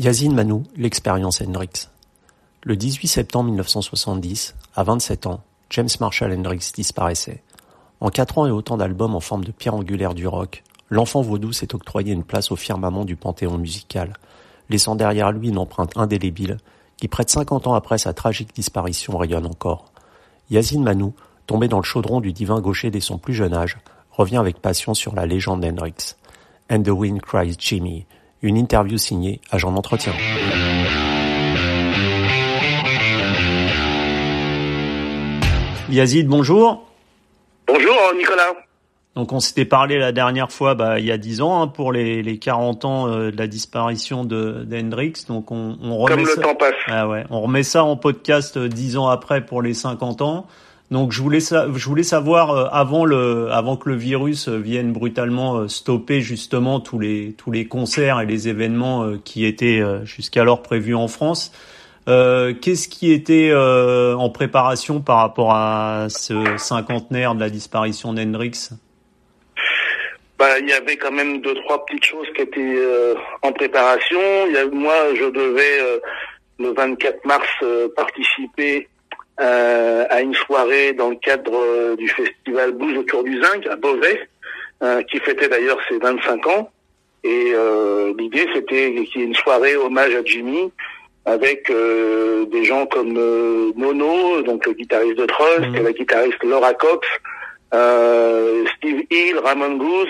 Yazine Manou, l'expérience Hendrix. Le 18 septembre 1970, à 27 ans, James Marshall Hendrix disparaissait. En quatre ans et autant d'albums en forme de pierre angulaire du rock, l'enfant vaudou s'est octroyé une place au firmament du panthéon musical, laissant derrière lui une empreinte indélébile qui près de 50 ans après sa tragique disparition rayonne encore. Yazine Manou, tombé dans le chaudron du divin gaucher dès son plus jeune âge, revient avec passion sur la légende Hendrix. And the Wind Cries Jimmy, une interview signée Agent d'entretien. Yazid, bonjour. Bonjour Nicolas. Donc on s'était parlé la dernière fois, bah, il y a 10 ans, hein, pour les, les 40 ans euh, de la disparition de d'Hendrix. Donc on, on remet Comme ça... le temps passe. Ah ouais, on remet ça en podcast euh, 10 ans après pour les 50 ans. Donc je voulais je voulais savoir euh, avant le avant que le virus euh, vienne brutalement euh, stopper justement tous les tous les concerts et les événements qui étaient jusqu'alors prévus en France. Euh, Qu'est-ce qui était euh, en préparation par rapport à ce cinquantenaire de la disparition d'Hendrix? Bah, il y avait quand même deux trois petites choses qui étaient euh, en préparation. Il y a, moi, je devais le 24 mars participer euh, à une soirée dans le cadre euh, du festival Blues autour du Zinc à Beauvais, euh, qui fêtait d'ailleurs ses 25 ans. Et euh, l'idée, c'était qu'il y ait une soirée hommage à Jimmy avec euh, des gens comme euh, Mono, donc le guitariste de Trust, et la guitariste Laura Cox, euh, Steve Hill, Ramon Goose,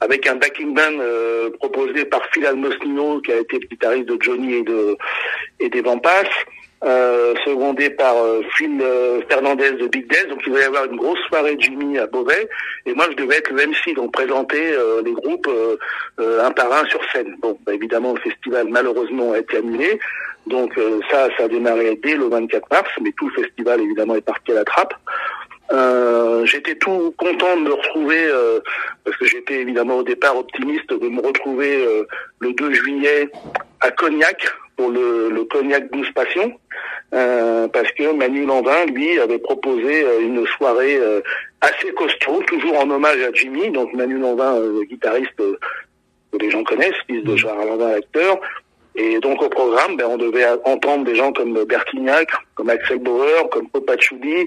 avec un backing band euh, proposé par Phil Almosnino, qui a été le guitariste de Johnny et de et des Vampas, euh, secondé par euh, Phil euh, Fernandez de Big Death. Donc il va y avoir une grosse soirée Jimmy à Beauvais, et moi je devais être le MC, donc présenter euh, les groupes euh, un par un sur scène. Bon, bah, évidemment le festival malheureusement a été annulé, donc ça, ça a démarré dès le 24 mars, mais tout le festival évidemment est parti à la trappe. Euh, j'étais tout content de me retrouver euh, parce que j'étais évidemment au départ optimiste de me retrouver euh, le 2 juillet à Cognac pour le, le Cognac 12 Passion euh, parce que Manu Landin lui avait proposé euh, une soirée euh, assez costaud toujours en hommage à Jimmy donc Manu Landin euh, guitariste euh, que les gens connaissent fils de Gérard Landin l'acteur et donc au programme, ben, on devait entendre des gens comme Bertignac, comme Axel Bauer, comme Popachuli,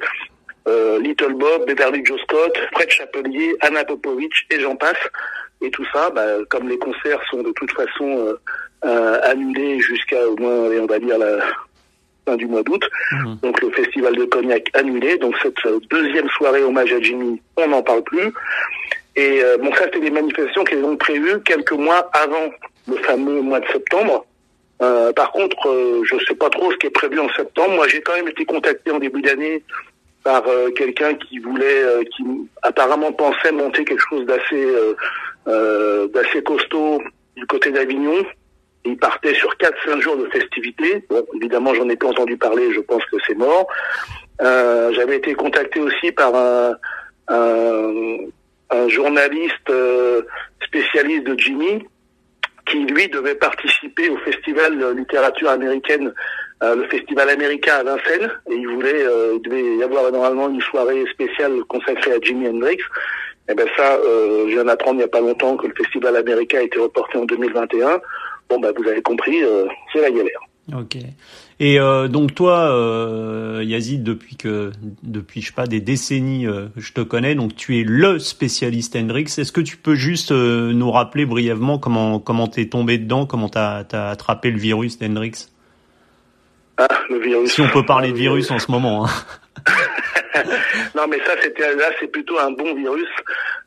euh, Little Bob, Beverly Joe Scott, Fred Chapelier, Anna Popovic et j'en passe. Et tout ça, ben, comme les concerts sont de toute façon euh, euh, annulés jusqu'à au moins, on va dire la fin du mois d'août, Mhm. donc le festival de Cognac annulé. Donc cette euh, deuxième soirée hommage à Jimmy, on n'en parle plus. Et euh, bon, ça c'était des manifestations qui ont prévues quelques mois avant le fameux mois de septembre. Euh, par contre, euh, je sais pas trop ce qui est prévu en septembre. Moi, j'ai quand même été contacté en début d'année par euh, quelqu'un qui voulait, euh, qui apparemment pensait monter quelque chose d'assez, euh, euh, d'assez costaud du côté d'Avignon. Il partait sur 4-5 jours de festivités. Bon, évidemment, j'en ai pas entendu parler. Je pense que c'est mort. Euh, J'avais été contacté aussi par un, un, un journaliste euh, spécialiste de Jimmy qui lui devait participer au festival de littérature américaine, euh, le festival américain à Vincennes, et il voulait, euh, il devait y avoir normalement une soirée spéciale consacrée à Jimi Hendrix. Et ben ça, euh, je viens d'apprendre il n'y a pas longtemps que le festival américain a été reporté en 2021. Bon ben vous avez compris, euh, c'est la galère. Ok. Et euh, donc toi, euh, Yazid, depuis que depuis je sais pas des décennies, euh, je te connais, donc tu es le spécialiste Hendrix. Est-ce que tu peux juste euh, nous rappeler brièvement comment comment t'es tombé dedans, comment t'as as attrapé le virus d'Hendrix? Ah, le virus. Si on peut parler de virus en ce moment. Hein. non, mais ça, c'était là, c'est plutôt un bon virus,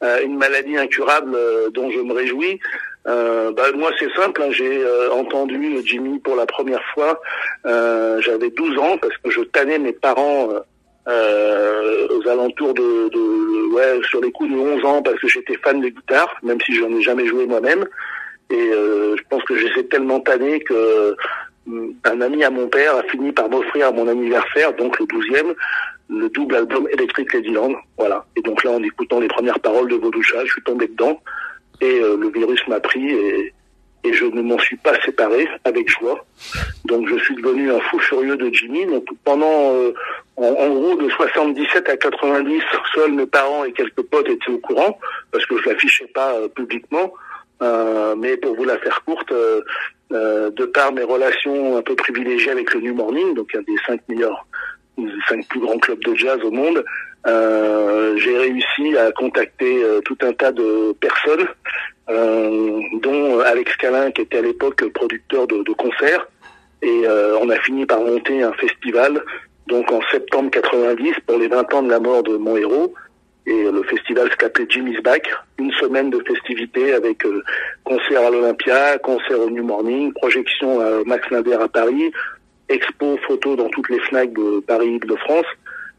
euh, une maladie incurable euh, dont je me réjouis. Euh, bah, moi, c'est simple. hein, j'ai euh, entendu Jimmy pour la première fois. Euh, J'avais 12 ans parce que je tannais mes parents euh, euh, aux alentours de, de, ouais, sur les coups de 11 ans parce que j'étais fan de guitare, même si je n'en ai jamais joué moi-même. Et euh, je pense que j'étais tellement tanné que un ami à mon père a fini par m'offrir à mon anniversaire, donc le 12e, le double album Electric Ladyland. Voilà. Et donc là, en écoutant les premières paroles de Vodoucha, je suis tombé dedans et euh, le virus m'a pris et, et je ne m'en suis pas séparé avec joie. Donc je suis devenu un fou furieux de Jimmy. Donc pendant, euh, en, en gros, de 77 à 90, seuls mes parents et quelques potes étaient au courant parce que je l'affichais pas euh, publiquement. Euh, mais pour vous la faire courte, euh, de par mes relations un peu privilégiées avec le New Morning, donc un des cinq meilleurs, cinq plus grands clubs de jazz au monde, j'ai réussi à contacter tout un tas de personnes, dont Alex Calin, qui était à l'époque producteur de, de concerts, et on a fini par monter un festival donc en septembre 90 pour les 20 ans de la mort de mon héros. Et le festival s'appelait Jimmy's Back, une semaine de festivités avec euh, concert à l'Olympia, concert au New Morning, projection à Max Linder à Paris, expo photo dans toutes les fnacs de Paris de France.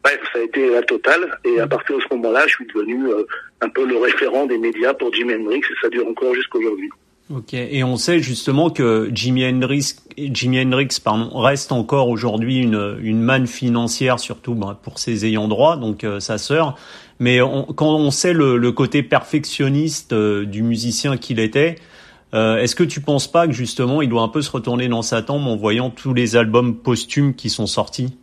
Bref, ça a été la totale. Et à partir de ce moment-là, je suis devenu euh, un peu le référent des médias pour Jimi Hendrix et ça dure encore jusqu'à aujourd'hui. Ok, et on sait justement que Jimi Hendrix, Jimi Hendrix pardon, reste encore aujourd'hui une, une manne financière, surtout bah, pour ses ayants droit, donc euh, sa sœur. Mais quand on sait le, le côté perfectionniste euh, du musicien qu'il était, euh, est-ce que tu penses pas que justement il doit un peu se retourner dans sa tombe en voyant tous les albums posthumes qui sont sortis?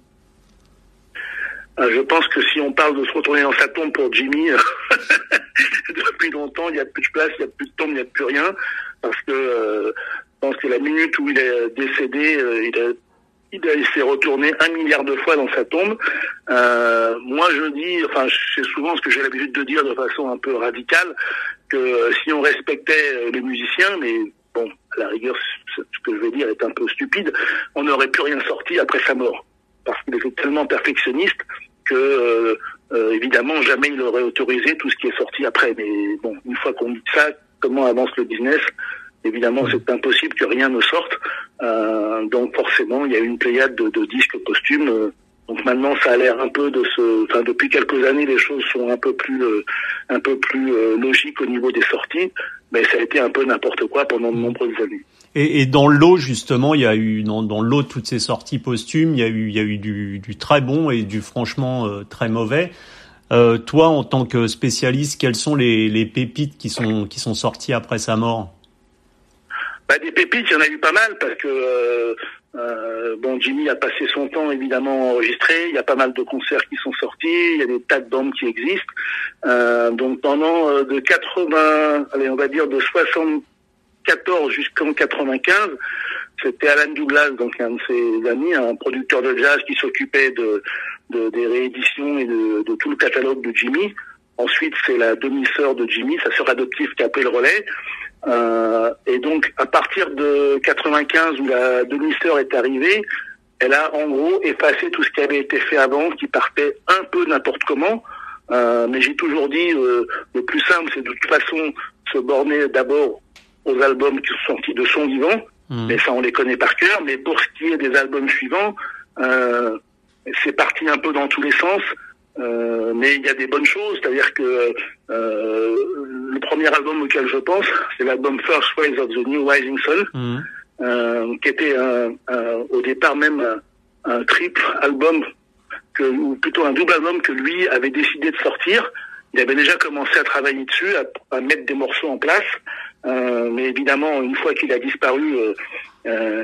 Je pense que si on parle de se retourner dans sa tombe pour Jimmy, depuis longtemps, il n'y a plus de place, il n'y a plus de tombe, il n'y a plus rien parce que euh, je pense que la minute où il est décédé, euh, il a il, s'est retourné un milliard de fois dans sa tombe. Euh, moi, je dis, enfin, c'est souvent ce que j'ai l'habitude de dire de façon un peu radicale, que si on respectait les musiciens, mais bon, à la rigueur, ce que je vais dire est un peu stupide, on n'aurait plus rien sorti après sa mort, parce qu'il était tellement perfectionniste que, évidemment, jamais il aurait autorisé tout ce qui est sorti après. Mais bon, une fois qu'on dit ça, comment avance le business? Évidemment, c'est impossible que rien ne sorte. Euh, donc forcément, il y a une pléiade de, de disques posthumes. Euh, donc maintenant, ça a l'air un peu de ce. Enfin, depuis quelques années, les choses sont un peu plus, euh, un peu plus euh, logiques au niveau des sorties. Mais ça a été un peu n'importe quoi pendant de nombreuses années. Et, et dans l'eau, justement, il y a eu dans, dans l'eau toutes ces sorties posthumes, il y a eu, il y a eu du, du très bon et du franchement très mauvais. Euh, toi, en tant que spécialiste, quelles sont les, les, pépites qui sont qui sont sorties après sa mort? Bah, Des pépites, il y en a eu pas mal parce que euh, euh, bon, Jimmy a passé son temps évidemment enregistré. Il y a pas mal de concerts qui sont sortis. Il y a des tas de bandes qui existent. Euh, donc pendant euh, de 80, allez, on va dire de 74 jusqu'en 95, c'était Alan Douglas, donc un de ses amis, un producteur de jazz qui s'occupait de, de, des rééditions et de, de, tout le catalogue de Jimmy. Ensuite, c'est la demi-sœur de Jimmy, sa sœur adoptive, qui a pris le relais. Euh, et donc, à partir de 95, où la demi-sœur est arrivée, elle a en gros effacé tout ce qui avait été fait avant, qui partait un peu n'importe comment. Euh, mais j'ai toujours dit, euh, le plus simple, c'est de toute façon se borner d'abord aux albums qui sont sortis de son vivant, mmh. mais ça on les connaît par cœur. Mais pour ce qui est des albums suivants, euh, c'est parti un peu dans tous les sens. Euh, mais il y a des bonnes choses, c'est-à-dire que euh, le premier album auquel je pense, c'est l'album First Ways of the New Rising Sun, mmh. euh, qui était un, un, au départ même un, un, triple album, que, ou plutôt un double album que lui avait décidé de sortir. Il avait déjà commencé à travailler dessus, à, à mettre des morceaux en place, euh, mais évidemment, une fois qu'il a disparu,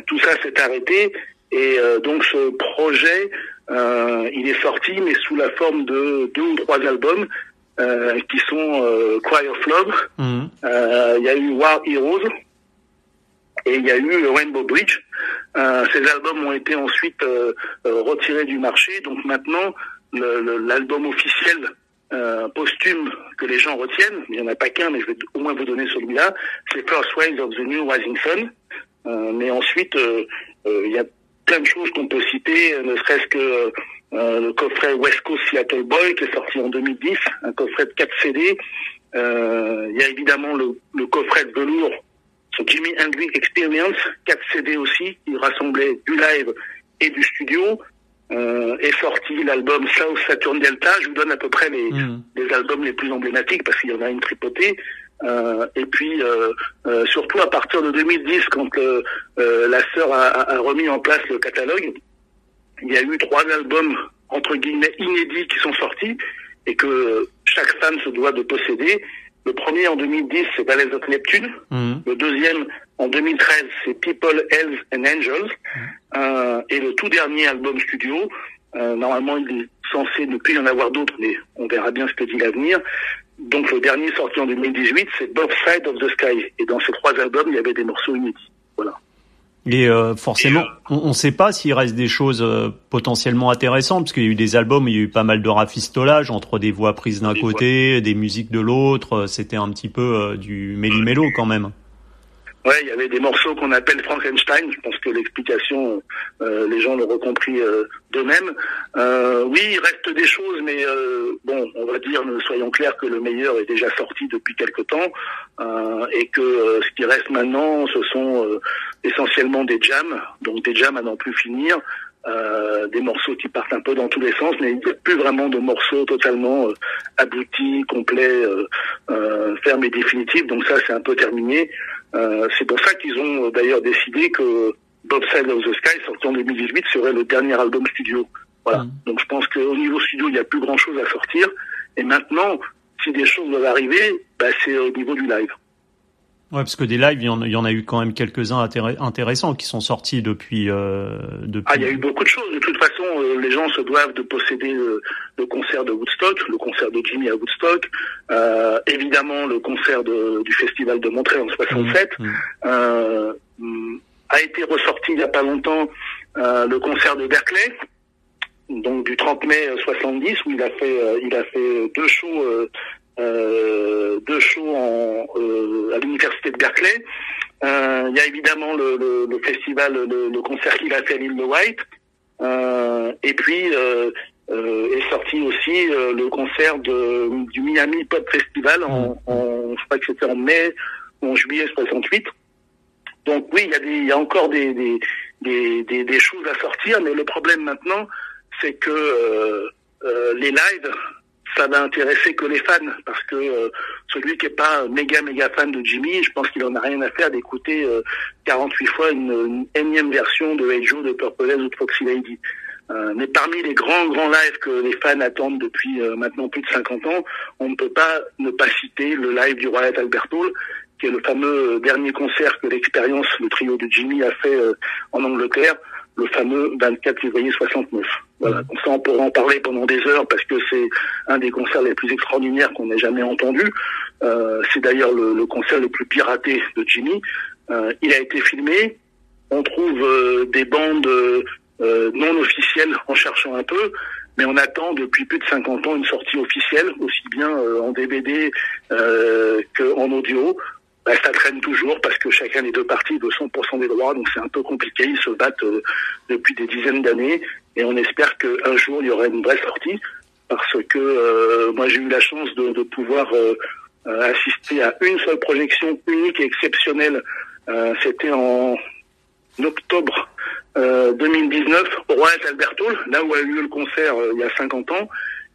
tout ça s'est arrêté. Et donc ce projet euh, il est sorti, mais sous la forme de deux ou trois albums euh, qui sont euh, Cry of Love. Mhm. Euh, il y a eu War Heroes et il y a eu Rainbow Bridge. Euh, ces albums ont été ensuite retirés du marché. Donc maintenant, l'album officiel euh, posthume que les gens retiennent, il n'y en a pas qu'un, mais je vais au moins vous donner celui-là, c'est First Waves of the New Rising Sun. Euh, mais ensuite, il y a plein de choses qu'on peut citer, ne serait-ce que euh, le coffret West Coast Seattle Boy qui est sorti en 2010, un coffret de 4 CD. Euh, il y a évidemment le, le coffret de velours sur Jimmy Hendrix Experience, 4 CD aussi, qui rassemblait du live et du studio. Euh, est sorti l'album South Saturn Delta. Je vous donne à peu près les, mmh. les albums les plus emblématiques parce qu'il y en a une tripotée. Euh, et puis euh, euh, surtout à partir de 2010, quand la sœur a, a, remis en place le catalogue, il y a eu trois albums entre guillemets inédits qui sont sortis et que chaque fan se doit de posséder. Le premier en 2010, c'est Ballets of Neptune. Mmh. Le deuxième en 2013, c'est People, Hells and Angels. Mmh. Euh, et le tout dernier album studio, euh, normalement il est censé ne plus y en avoir d'autres, mais on verra bien ce que dit l'avenir. Donc le dernier sorti en 2018, c'est Both Side of the Sky. Et dans ces trois albums, il y avait des morceaux inédits. Voilà. Et forcément, on ne sait pas s'il reste des choses potentiellement intéressantes, parce qu'il y a eu des albums il y a eu pas mal de rafistolage entre des voix prises d'un côté, des musiques de l'autre. C'était un petit peu du méli-mélo quand même. Ouais, il y avait des morceaux qu'on appelle Frankenstein. Je pense que l'explication, euh, les gens l'auront compris euh, d'eux-mêmes. Euh, oui, il reste des choses, mais bon, on va dire, soyons clairs, que le meilleur est déjà sorti depuis quelque temps et que ce qui reste maintenant, ce sont essentiellement des jams, donc des jams à n'en plus finir. des morceaux qui partent un peu dans tous les sens, mais il n'y a plus vraiment de morceaux totalement aboutis, complets, fermes et définitifs. Donc ça, c'est un peu terminé. Euh, c'est pour ça qu'ils ont euh, d'ailleurs décidé que Bob Side of the Sky, sorti en 2018, serait le dernier album studio. Voilà. Mm. Donc je pense qu'au niveau studio, il n'y a plus grand-chose à sortir. Et maintenant, si des choses doivent arriver, bah, c'est au niveau du live. Ouais, parce que des lives, il y en, a eu quand même quelques-uns intéressants qui sont sortis depuis, euh, depuis. Ah, il y a eu beaucoup de choses. De toute façon, euh, les gens se doivent de posséder euh, le concert de Woodstock, le concert de Jimmy à Woodstock, euh, évidemment le concert de, du festival de Montréal en 67. Mmh, mmh. Euh, a été ressorti il n'y a pas longtemps le concert de Berkeley, donc du 30 mai 70 où il a fait il a fait deux shows euh, deux shows en, euh, à l'université de Berkeley. Euh, il y a évidemment le, le, le festival, le, le, concert qu'il a fait à l'île de White. et puis est sorti aussi le concert de, du Miami Pop Festival en, en je crois que c'était en mai ou en juillet 68. Donc oui, il y a, des, il y a encore des, des, des, des, choses à sortir, mais le problème maintenant, c'est que euh, les lives ça va intéresser que les fans, parce que euh, celui qui est pas méga méga fan de Jimmy, je pense qu'il en a rien à faire d'écouter 48 euh, fois une, énième version de Hey Joe, de Purple Haze ou de Foxy Lady. Euh, mais parmi les grands grands lives que les fans attendent depuis maintenant plus de 50 ans, on ne peut pas ne pas citer le live du Royal Albert Hall, qui est le fameux dernier concert que l'expérience, le trio de Jimmy a fait en Angleterre le fameux 24 février 69. Voilà, comme ça on pourra en parler pendant des heures parce que c'est un des concerts les plus extraordinaires qu'on ait jamais entendu. Euh, c'est d'ailleurs le, concert le plus piraté de Jimmy. Euh, il a été filmé. On trouve euh, des bandes non officielles en cherchant un peu, mais on attend depuis plus de 50 ans une sortie officielle, aussi bien en DVD qu'en audio. Bah, ça traîne toujours parce que chacun des deux parties veut 100% des droits, donc c'est un peu compliqué. Ils se battent euh, depuis des dizaines d'années et on espère qu'un jour il y aura une vraie sortie parce que euh, moi j'ai eu la chance de, de pouvoir euh, assister à une seule projection unique et exceptionnelle. C'était en octobre 2019 au Royal Albert Hall, là où a eu lieu le concert il y a 50 ans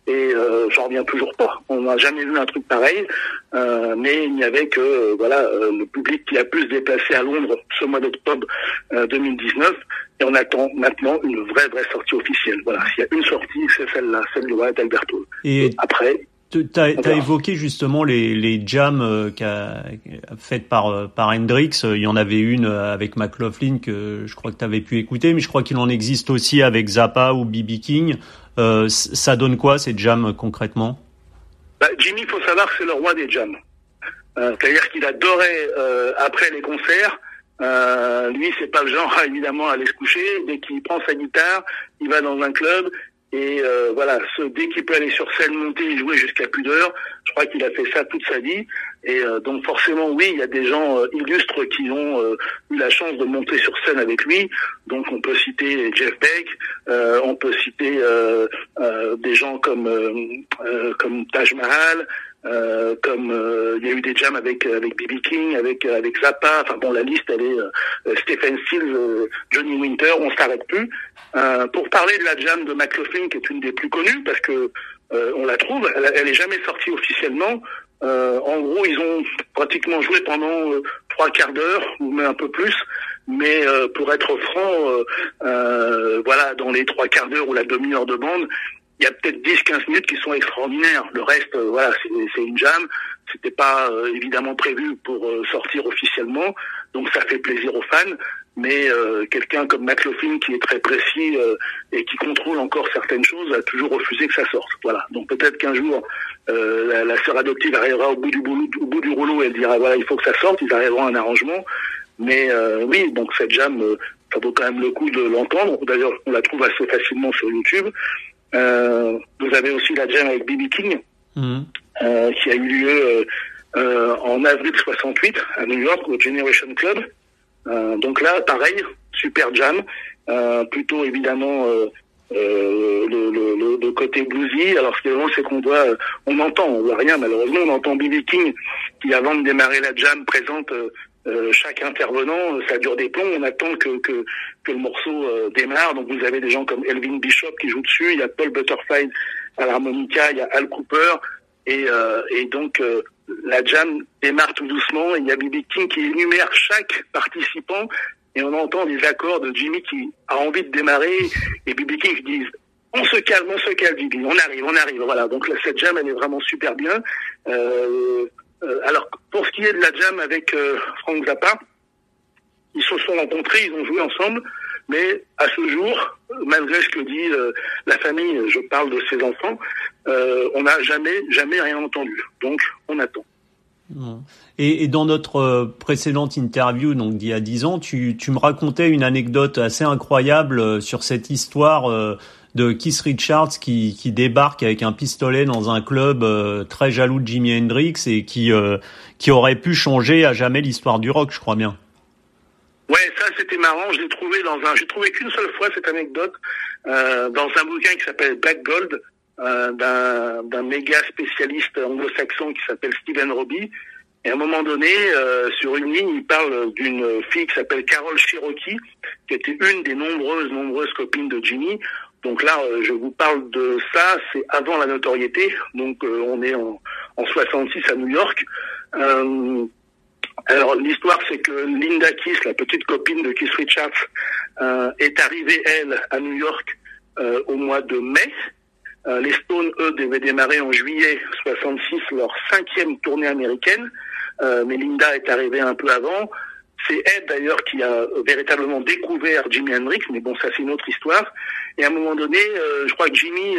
et euh, j'en reviens toujours pas. On n'a jamais vu un truc pareil, euh, mais il n'y avait que euh, voilà euh, le public qui a pu se déplacer à Londres ce mois d'octobre 2019 et on attend maintenant une vraie vraie sortie officielle. Voilà, s'il y a une sortie, c'est celle-là, celle de Wyatt Alberto. Et, après. Tu as, évoqué justement les, les jams qu'a faites par par Hendrix. Il y en avait une avec McLaughlin que je crois que tu avais pu écouter, mais je crois qu'il en existe aussi avec Zappa ou BB King. Euh, ça donne quoi ces jams concrètement? Bah, Jimmy, il faut savoir que c'est le roi des jams. Euh, c'est-à-dire qu'il adorait euh, après les concerts. Euh, lui, c'est pas le genre évidemment à aller se coucher. Dès qu'il prend sa guitare, il va dans un club et euh, voilà, ce, dès qu'il peut aller sur scène, monter et jouer jusqu'à plus d'heures, je crois qu'il a fait ça toute sa vie. Et euh, donc forcément, oui, il y a des gens euh, illustres qui ont euh, eu la chance de monter sur scène avec lui. Donc on peut citer Jeff Beck, on peut citer des gens comme comme Taj Mahal, euh, comme euh, il y a eu des jams avec avec BB King, avec avec Zappa. Enfin bon, la liste elle est euh, Stephen Stills, Johnny Winter. On s'arrête plus. pour parler de la jam de McLaughlin, qui est une des plus connues parce que on la trouve, elle, elle est jamais sortie officiellement. en gros, ils ont pratiquement joué pendant trois quarts d'heure ou même un peu plus. Mais pour être franc, voilà, dans les trois quarts d'heure ou la demi-heure de bande, il y a peut-être 10-15 minutes qui sont extraordinaires. Le reste, euh, voilà, c'est une jam. C'était pas euh, évidemment prévu pour euh, sortir officiellement, donc ça fait plaisir aux fans. Mais quelqu'un comme McLaughlin qui est très précis et qui contrôle encore certaines choses a toujours refusé que ça sorte. Voilà. Donc peut-être qu'un jour la, sœur adoptive arrivera au bout du bout, au bout du rouleau et elle dira voilà il faut que ça sorte. Ils arriveront à un arrangement. Mais oui, donc cette jam, ça vaut quand même le coup de l'entendre. D'ailleurs, on la trouve assez facilement sur YouTube. Vous avez aussi la jam avec BB King, mhm. qui a eu lieu en avril 68 à New York au Generation Club. donc là, pareil, super jam, plutôt évidemment euh, le, le, le, côté bluesy. Alors ce qui est vraiment, c'est qu'on voit, euh, on entend, on voit rien malheureusement, on entend Billy King qui avant de démarrer la jam présente euh, chaque intervenant, ça dure des plombs, on attend que, que, que le morceau démarre. Donc vous avez des gens comme Elvin Bishop qui joue dessus, il y a Paul Butterfly à l'harmonica, il y a Al Cooper, et, et donc la jam démarre tout doucement, et il y a Billy King qui énumère chaque participant. Et on entend des accords de Jimmy qui a envie de démarrer. Et Bibi King disent on se calme, on se calme, Bibi, on arrive, on arrive. Voilà, donc cette jam, elle est vraiment super bien. Euh, euh, alors, pour ce qui est de la jam avec euh, Frank Zappa, ils se sont rencontrés, ils ont joué ensemble, mais à ce jour, malgré ce que dit euh, la famille, je parle de ses enfants, euh, on n'a jamais, jamais rien entendu. Donc, on attend. Et, et, dans notre euh, précédente interview, donc d'il y a dix ans, tu, tu, me racontais une anecdote assez incroyable euh, sur cette histoire euh, de Keith Richards qui, qui, débarque avec un pistolet dans un club très jaloux de Jimi Hendrix et qui, qui aurait pu changer à jamais l'histoire du rock, je crois bien. Ouais, ça c'était marrant. Je l'ai trouvé dans un, j'ai trouvé qu'une seule fois cette anecdote euh, dans un bouquin qui s'appelle Black Gold euh, d'un méga spécialiste anglo-saxon qui s'appelle Stephen Robbie. Et à un moment donné, euh, sur une ligne, il parle d'une fille qui s'appelle Carol Cherokee, qui était une des nombreuses, nombreuses copines de Jimmy. Donc là, euh, je vous parle de ça, c'est avant la notoriété. Donc on est en, en 66 à New York. alors l'histoire, c'est que Linda Kiss, la petite copine de Keith Richards, est arrivée, elle, à New York au mois de mai. Euh, les Stones, eux, devaient démarrer en juillet 66 leur cinquième tournée américaine, euh, mais Linda est arrivée un peu avant. C'est Ed d'ailleurs qui a véritablement découvert Jimi Hendrix, mais bon, ça c'est une autre histoire. Et à un moment donné, euh, je crois que Jimmy,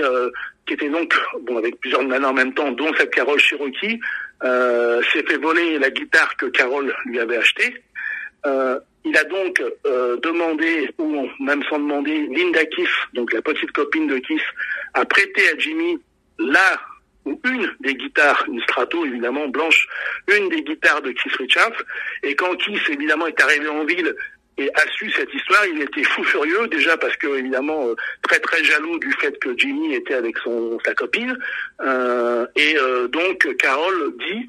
qui était donc bon avec plusieurs nanas en même temps, dont cette Carole Cherokee, s'est fait voler la guitare que Carole lui avait achetée. Il a donc euh, demandé, ou même sans demander, Linda Kiss, donc la petite copine de Kiss, a prêté à Jimmy la ou une des guitares, une Strato évidemment blanche, une des guitares de Keith Richards. Et quand Kiss évidemment est arrivé en ville et a su cette histoire, il était fou furieux déjà parce que évidemment euh, très très jaloux du fait que Jimmy était avec son sa copine. Euh, et euh, donc Carole dit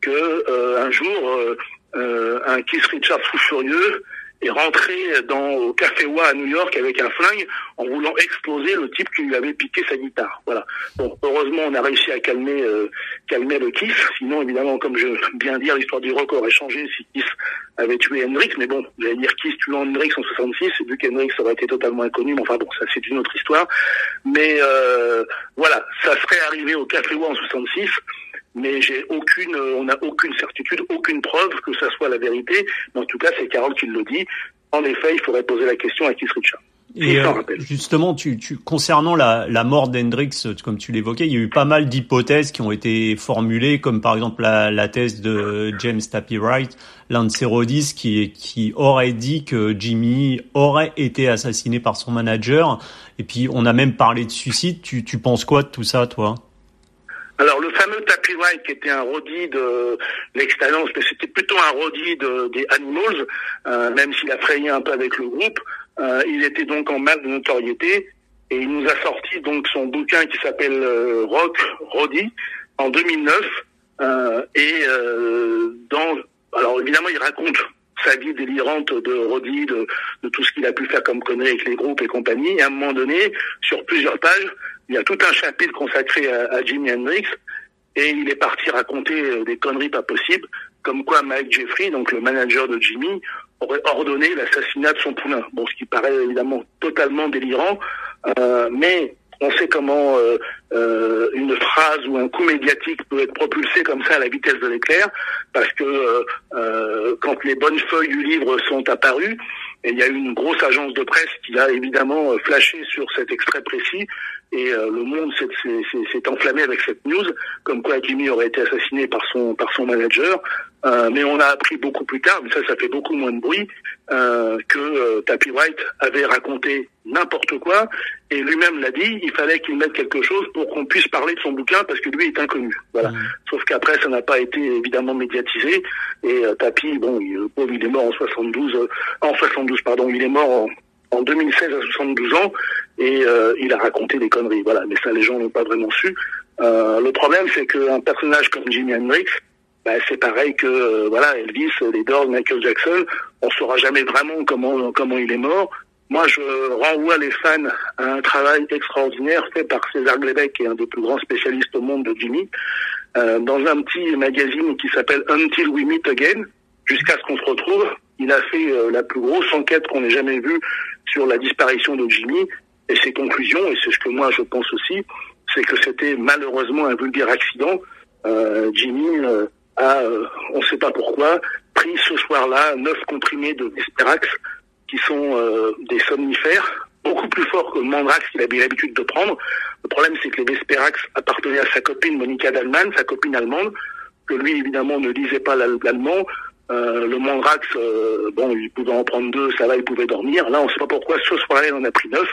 que un jour euh, un Keith Richards fou furieux est rentré dans au café Wa à New York avec un flingue en voulant exploser le type qui lui avait piqué sa guitare. Voilà. Bon, heureusement, on a réussi à calmer euh, calmer le Kiss. Sinon, évidemment, comme je viens de dire, l'histoire du rock aurait changé si Kiss avait tué Hendrix. Mais bon, j'allais dire Kiss tuant Hendrix en 66, vu qu'Hendrix aurait été totalement inconnu. Mais enfin bon, ça c'est une autre histoire. Mais euh, voilà, ça serait arrivé au café Wa en 66 mais j'ai aucune, on n'a aucune certitude, aucune preuve que ça soit la vérité. Mais en tout cas, c'est Carole qui le dit. En effet, il faudrait poser la question à Keith Richards. Et euh, justement, tu, tu, concernant la, la mort d'Hendrix, comme tu l'évoquais, il y a eu pas mal d'hypothèses qui ont été formulées, comme par exemple la, la thèse de James Tappy Wright, l'un de ses rodistes, qui, qui aurait dit que Jimmy aurait été assassiné par son manager. Et puis, on a même parlé de suicide. Tu, tu penses quoi de tout ça, toi? Alors le fameux Tappy White qui était un rodi de l'expérience, mais c'était plutôt un rodi de, des Animals, euh, même s'il a frayé un peu avec le groupe, euh, il était donc en mal de notoriété et il nous a sorti donc son bouquin qui s'appelle euh, Rock Roddy en 2009 et dans alors évidemment il raconte sa vie délirante de Roddy, de, de tout ce qu'il a pu faire comme connerie avec les groupes et compagnie. Et à un moment donné, sur plusieurs pages, il y a tout un chapitre consacré à, Jimi Hendrix et il est parti raconter euh, des conneries pas possibles, comme quoi Mike Jeffrey, donc le manager de Jimmy, aurait ordonné l'assassinat de son poulain. Bon, ce qui paraît évidemment totalement délirant, euh, mais on sait comment euh, euh, une phrase ou un coup médiatique peut être propulsé comme ça à la vitesse de l'éclair, parce que euh, quand les bonnes feuilles du livre sont apparues, il y a une grosse agence de presse qui a évidemment flashé sur cet extrait précis, et le monde s'est enflammé avec cette news, comme quoi Jimmy aurait été assassiné par son par son manager. Euh, mais on a appris beaucoup plus tard, mais ça, ça fait beaucoup moins de bruit, euh, que euh, Tappy White avait raconté n'importe quoi, et lui-même l'a dit, il fallait qu'il mette quelque chose pour qu'on puisse parler de son bouquin, parce que lui est inconnu. Voilà. Mmh. Sauf qu'après, ça n'a pas été évidemment médiatisé, et euh, Tappy, bon, il, il est mort en 72, en 72, pardon, il est mort en, en 2016 à 72 ans, et il a raconté des conneries. Voilà, mais ça, les gens n'ont pas vraiment su. le problème, c'est qu'un personnage comme Jimi Hendrix, bah, c'est pareil que euh, voilà Elvis, les Doors, Michael Jackson. On saura jamais vraiment comment comment il est mort. Moi, je renvoie les fans à un travail extraordinaire fait par César Glebeck, qui est un des plus grands spécialistes au monde de Jimmy, euh, dans un petit magazine qui s'appelle Until We Meet Again, jusqu'à ce qu'on se retrouve. Il a fait euh, la plus grosse enquête qu'on ait jamais vue sur la disparition de Jimmy et ses conclusions, et c'est ce que moi je pense aussi, c'est que c'était malheureusement un vulgaire accident. Euh, Jimmy a, euh, on ne sait pas pourquoi, pris ce soir-là neuf comprimés de Vesperax, qui sont euh, des somnifères, beaucoup plus forts que Mandrax qu'il avait l'habitude de prendre. Le problème, c'est que les Vesperax appartenaient à sa copine Monica Dalman, sa copine allemande, que lui, évidemment, ne lisait pas l'allemand. Euh, le Mandrax, euh, bon, il pouvait en prendre deux, ça va, il pouvait dormir. Là, on ne sait pas pourquoi, ce soir-là, il en a pris neuf.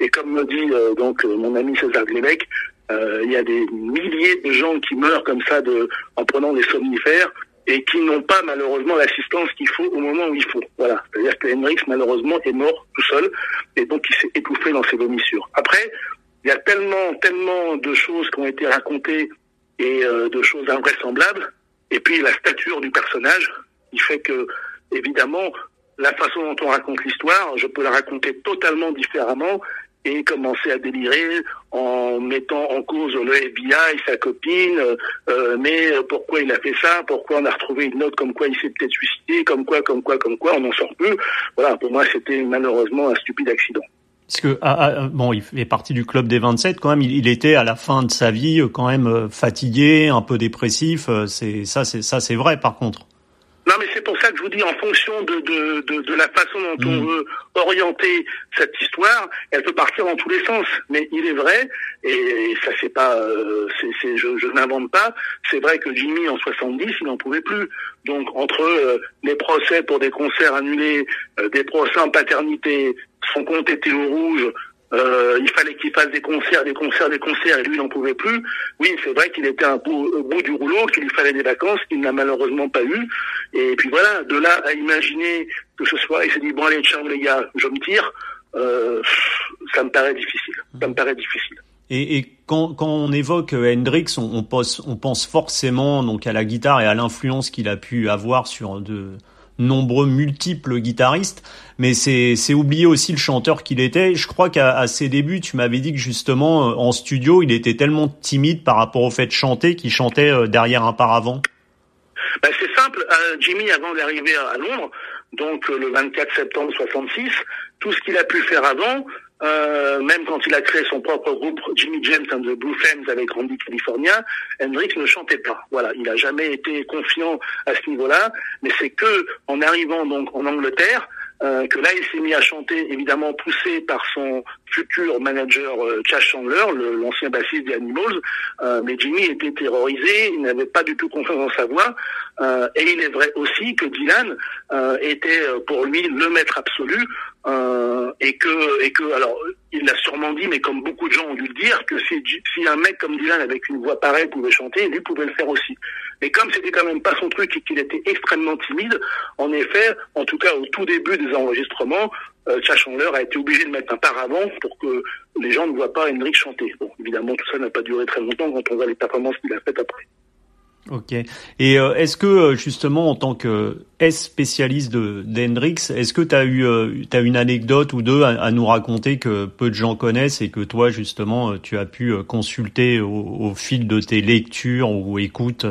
Et comme me dit donc mon ami César Glebec, euh, il y a des milliers de gens qui meurent comme ça de, en prenant des somnifères et qui n'ont pas malheureusement l'assistance qu'il faut au moment où il faut. Voilà. C'est-à-dire que Hendrix malheureusement est mort tout seul et donc il s'est étouffé dans ses vomissures. Après, il y a tellement, tellement de choses qui ont été racontées et euh, de choses invraisemblables. Et puis la stature du personnage, il fait que, évidemment, la façon dont on raconte l'histoire, je peux la raconter totalement différemment et commencer à délirer en mettant en cause le FBI, sa copine, euh, mais pourquoi il a fait ça, pourquoi on a retrouvé une note comme quoi il s'est peut-être suicidé, comme quoi, comme quoi, comme quoi, on n'en sort plus. Voilà, pour moi c'était malheureusement un stupide accident. Parce que ah, ah, bon, il fait partie du club des 27 quand même. Il, il, était à la fin de sa vie euh, quand même euh, fatigué, un peu dépressif. C'est ça, c'est ça, c'est vrai par contre. Non, mais c'est pour ça que je vous dis, en fonction de, de, de, de la façon dont on mm. veut orienter cette histoire, elle peut partir dans tous les sens. Mais il est vrai, et ça c'est pas, euh, c'est, je, je n'invente pas, c'est vrai que Jimmy en 70, il n'en pouvait plus. Donc entre euh, les procès pour des concerts annulés, euh, des procès en paternité, son compte était au rouge, euh, il fallait qu'il fasse des concerts, des concerts, des concerts, et lui, n'en pouvait plus. Oui, c'est vrai qu'il était un bout, au bout du rouleau, qu'il lui fallait des vacances, qu'il n'a malheureusement pas eu. Et puis voilà, de là à imaginer que ce soit, il s'est dit, bon allez, ciao les gars, je me tire, euh, ça me paraît difficile. Ça me paraît difficile. Et, quand, on évoque Hendrix, on, on, pense, on pense forcément donc à la guitare et à l'influence qu'il a pu avoir sur de, nombreux multiples guitaristes, mais c'est oublier aussi le chanteur qu'il était. Je crois qu'à ses débuts, tu m'avais dit que justement euh, en studio, il était tellement timide par rapport au fait de chanter qu'il chantait euh, derrière un paravent. Ben, c'est simple, euh, Jimmy avant d'arriver à Londres, donc le 24 septembre 66, tout ce qu'il a pu faire avant, euh, même quand il a créé son propre groupe Jimmy James and the Blue Flames avec Randy California, Hendrix ne chantait pas. Voilà, il n'a jamais été confiant à ce niveau-là, mais c'est que en arrivant donc en Angleterre, euh, que là il s'est mis à chanter, évidemment poussé par son futur manager euh, Chas Chandler, l'ancien bassiste des Animals, euh, mais Jimmy était terrorisé, il n'avait pas du tout confiance dans sa voix, euh, et il est vrai aussi que Dylan était pour lui le maître absolu, et que et que alors il l'a sûrement dit, mais comme beaucoup de gens ont dû le dire, que si, si un mec comme Dylan avec une voix pareille pouvait chanter, lui pouvait le faire aussi. Mais comme c'était quand même pas son truc et qu'il était extrêmement timide, en effet, en tout cas au tout début des enregistrements, euh, Chandler a été obligé de mettre un paravent pour que les gens ne voient pas Hendrix chanter. Bon, évidemment, tout ça n'a pas duré très longtemps quand on voit les performances qu'il a faites après. Ok. Et euh, est-ce que euh, justement en tant que S spécialiste d'Hendrix, est-ce que tu as eu euh, as une anecdote ou deux à, nous raconter que peu de gens connaissent et que toi justement tu as pu consulter au fil de tes lectures ou écoutes?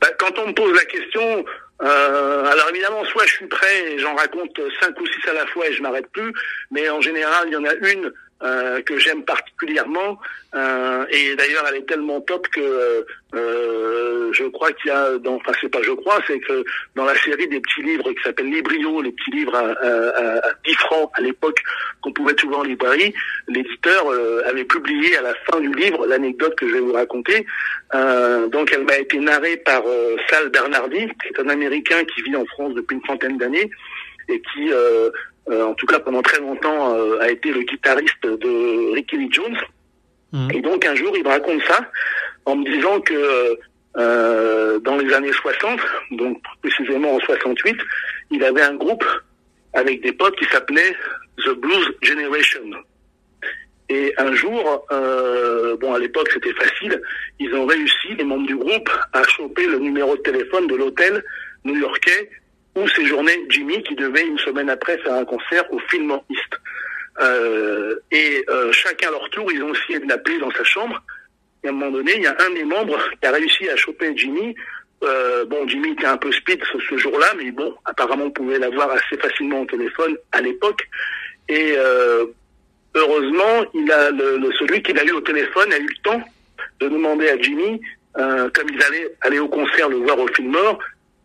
Bah, quand on me pose la question, euh, alors évidemment, soit je suis prêt et j'en raconte cinq ou six à la fois et je m'arrête plus, mais en général, il y en a une euh, que j'aime particulièrement. Euh, et d'ailleurs, elle est tellement top que euh, je crois qu'il y a, dans, enfin c'est pas je crois, c'est que dans la série des petits livres qui s'appellent Librio, les petits livres à, à, à 10 francs à l'époque qu'on pouvait trouver en librairie, l'éditeur avait publié à la fin du livre l'anecdote que je vais vous raconter. donc elle m'a été narrée par Sal Bernardi, qui est un Américain qui vit en France depuis une centaine d'années et qui euh, en tout cas pendant très longtemps, euh, a été le guitariste de Ricky Lee Jones. Mmh. Et donc un jour, il me raconte ça en me disant que euh, dans les années 60, donc précisément en 68, il avait un groupe avec des potes qui s'appelait The Blues Generation. Et un jour, euh, bon à l'époque c'était facile, ils ont réussi, les membres du groupe, à choper le numéro de téléphone de l'hôtel new-yorkais où séjournait Jimmy qui devait une semaine après faire un concert au Fillmore East. Euh, et euh, chacun à leur tour, ils ont essayé de l'appeler dans sa chambre. Et à un moment donné, il y a un des membres qui a réussi à choper Jimmy. Euh, bon, Jimmy était un peu speed ce, jour-là, mais bon, apparemment, on pouvait l'avoir assez facilement au téléphone à l'époque. Et heureusement, il a celui qu'il a eu au téléphone a eu le temps de demander à Jimmy, comme ils allaient aller au concert le voir au Fillmore,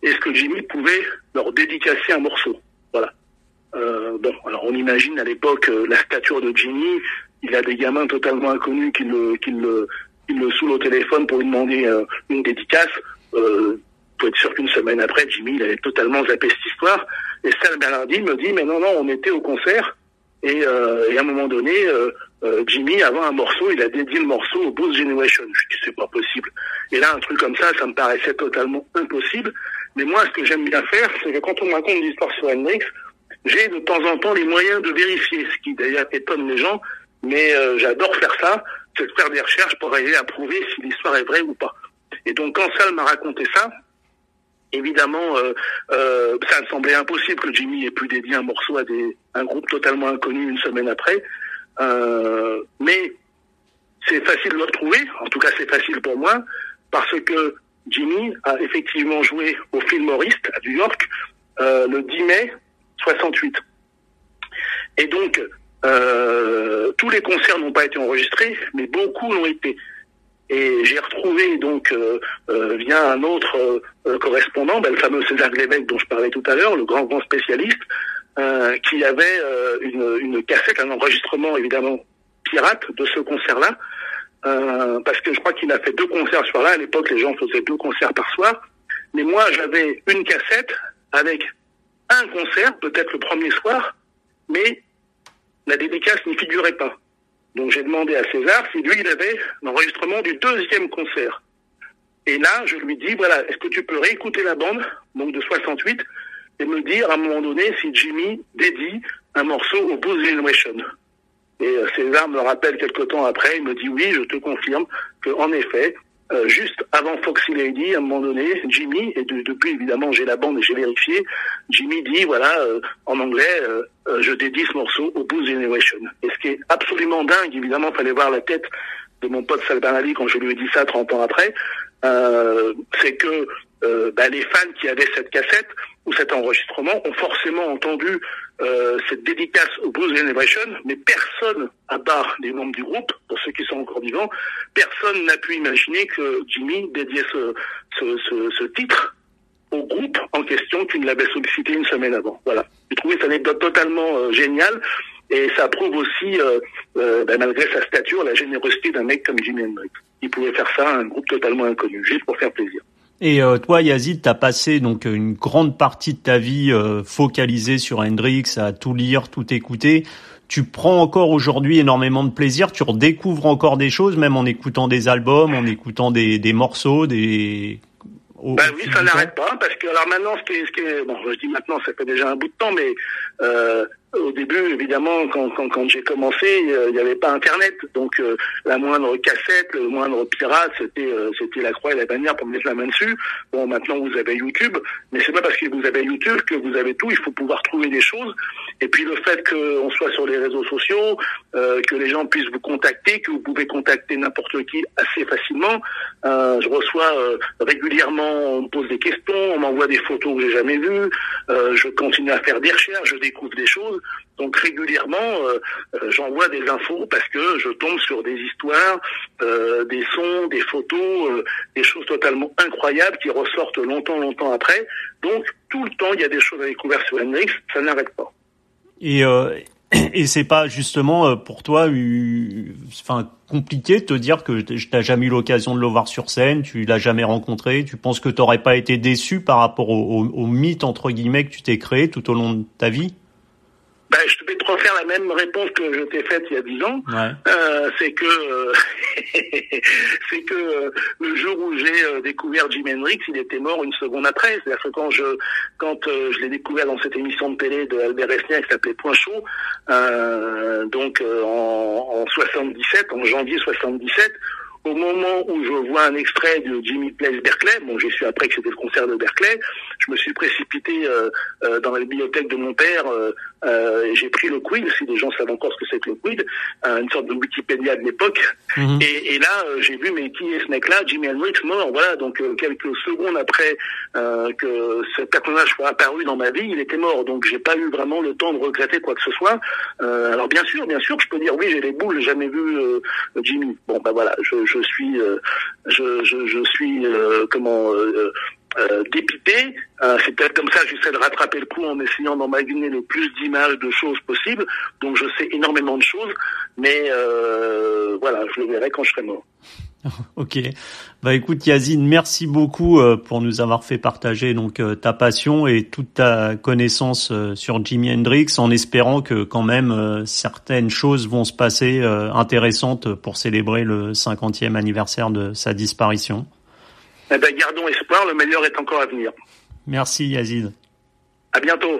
est-ce que Jimmy pouvait leur dédicacer un morceau Voilà. Euh, bon, alors on imagine à l'époque euh, la stature de Jimmy. Il a des gamins totalement inconnus qui le, qui le, qui le saoulent au téléphone pour lui demander euh, une dédicace. Euh, faut être sûr qu'une semaine après, Jimmy, il avait totalement zappé cette histoire. Et Sal Bernardi me dit, mais non, non, on était au concert. Et, euh, et à un moment donné, Jimmy, avant un morceau, il a dédié le morceau au Boost Generation. Je dis, c'est pas possible. Et là, un truc comme ça, ça me paraissait totalement impossible. Mais moi, ce que j'aime bien faire, c'est que quand on me raconte une histoire sur Hendrix, j'ai de temps en temps les moyens de vérifier, ce qui d'ailleurs étonne les gens, mais euh, j'adore faire ça, c'est de faire des recherches pour arriver à prouver si l'histoire est vraie ou pas. Et donc quand Sal m'a raconté ça, évidemment, euh, euh, ça me semblait impossible que Jimmy ait pu dédier un morceau à des, un groupe totalement inconnu une semaine après. Euh, mais c'est facile de le retrouver, en tout cas c'est facile pour moi, parce que Jimmy a effectivement joué au Fillmoriste à New York euh, le 10 mai 68. Et donc, euh, tous les concerts n'ont pas été enregistrés, mais beaucoup l'ont été. Et j'ai retrouvé donc euh, via un autre correspondant, ben, le fameux César Lévesque dont je parlais tout à l'heure, le grand grand spécialiste, qui avait une cassette, un enregistrement évidemment pirate de ce concert-là, euh, parce que je crois qu'il a fait deux concerts sur là. À l'époque, les gens faisaient deux concerts par soir. Mais moi, j'avais une cassette avec un concert, peut-être le premier soir, mais la dédicace n'y figurait pas. Donc j'ai demandé à César si lui, il avait l'enregistrement du deuxième concert. Et là, je lui dis, voilà, est-ce que tu peux réécouter la bande, donc de 68, et me dire à un moment donné si Jimmy dédie un morceau au Blues Generation et euh, César me rappelle quelque temps après, il me dit oui, je te confirme que en effet, euh, juste avant Foxy Lady, à un moment donné, Jimmy, et de, depuis évidemment j'ai la bande et j'ai vérifié, Jimmy dit voilà, euh, en anglais, je dédie ce morceau au Boost Generation. Et ce qui est absolument dingue, évidemment, fallait voir la tête de mon pote Sal Bernali quand je lui ai dit ça 30 ans après, c'est que bah, les fans qui avaient cette cassette ou cet enregistrement ont forcément entendu euh, cette dédicace au Blues Generation, mais personne, à part les membres du groupe, pour ceux qui sont encore vivants, personne n'a pu imaginer que Jimmy dédiait ce, ce, ce, ce titre au groupe en question qui l'avait sollicité une semaine avant. Voilà. J'ai trouvé cette anecdote totalement euh, géniale et ça prouve aussi, euh, euh, ben, malgré sa stature, la générosité d'un mec comme Jimi Hendrix. Il pouvait faire ça à un groupe totalement inconnu, juste pour faire plaisir. Et euh, toi, Yazid, t'as passé donc une grande partie de ta vie euh, focalisée sur Hendrix, à tout lire, tout écouter. Tu prends encore aujourd'hui énormément de plaisir. Tu redécouvres encore des choses, même en écoutant des albums, en écoutant des, des morceaux, des au, ben oui, ça n'arrête pas, parce que alors maintenant, ce qui est, ce qui est, bon, je dis maintenant, ça fait déjà un bout de temps, mais euh, au début, évidemment, quand, quand, quand j'ai commencé, il n'y avait pas Internet, donc euh, la moindre cassette, le moindre pirate, c'était euh, c'était la croix et la bannière pour mettre la main dessus. Bon, maintenant vous avez YouTube, mais c'est pas parce que vous avez YouTube que vous avez tout. Il faut pouvoir trouver des choses. Et puis le fait qu'on soit sur les réseaux sociaux, euh, que les gens puissent vous contacter, que vous pouvez contacter n'importe qui assez facilement. Euh, je reçois euh, régulièrement, on me pose des questions, on m'envoie des photos que j'ai jamais vues. Euh, je continue à faire des recherches, je découvre des choses. Donc régulièrement, euh, j'envoie des infos parce que je tombe sur des histoires, des sons, des photos, des choses totalement incroyables qui ressortent longtemps, longtemps après. Donc tout le temps, il y a des choses à découvrir sur Hendrix, ça n'arrête pas. Et, euh, et c'est pas justement euh, pour toi, enfin compliqué de te dire que tu n'as jamais eu l'occasion de le voir sur scène, tu l'as jamais rencontré, tu penses que tu n'aurais pas été déçu par rapport au, au mythe entre guillemets que tu t'es créé tout au long de ta vie? Ben, je vais te refaire la même réponse que je t'ai faite il y a dix ans. Euh, c'est que euh, c'est que euh, le jour où j'ai euh, découvert Jim Hendrix, il était mort une seconde après. C'est-à-dire que quand je quand je l'ai découvert dans cette émission de télé de Albert Esnia qui s'appelait Point Chaud, donc en, en 77, en janvier 77 au moment où je vois un extrait de Jimmy Place Berkeley, bon j'ai su après que c'était le concert de Berkeley, je me suis précipité euh, euh, dans la bibliothèque de mon père euh, euh et j'ai pris le quid, si les gens savent encore ce que c'est que le quid, une sorte de Wikipédia de l'époque, mhm. et, et, là j'ai vu mais qui est ce mec-là, Jimmy Hendrix mort, voilà, donc quelques secondes après que ce personnage soit apparu dans ma vie, il était mort, donc j'ai pas eu vraiment le temps de regretter quoi que ce soit. alors bien sûr, bien sûr, je peux dire oui j'ai les boules, j'ai jamais vu Jimmy. Bon ben voilà, je je suis, euh, je, je, je, suis euh, comment euh, dépité. c'est peut-être comme ça j'essaie de rattraper le coup en essayant d'emmagasiner le plus d'images, de choses possibles. Donc je sais énormément de choses, mais voilà, je le verrai quand je serai mort. Ok. Bah écoute Yazine, merci beaucoup euh, pour nous avoir fait partager donc euh, ta passion et toute ta connaissance euh, sur Jimi Hendrix en espérant que quand même certaines choses vont se passer intéressantes pour célébrer le 50e anniversaire de sa disparition. Eh ben, gardons espoir, le meilleur est encore à venir. Merci Yazid. À bientôt.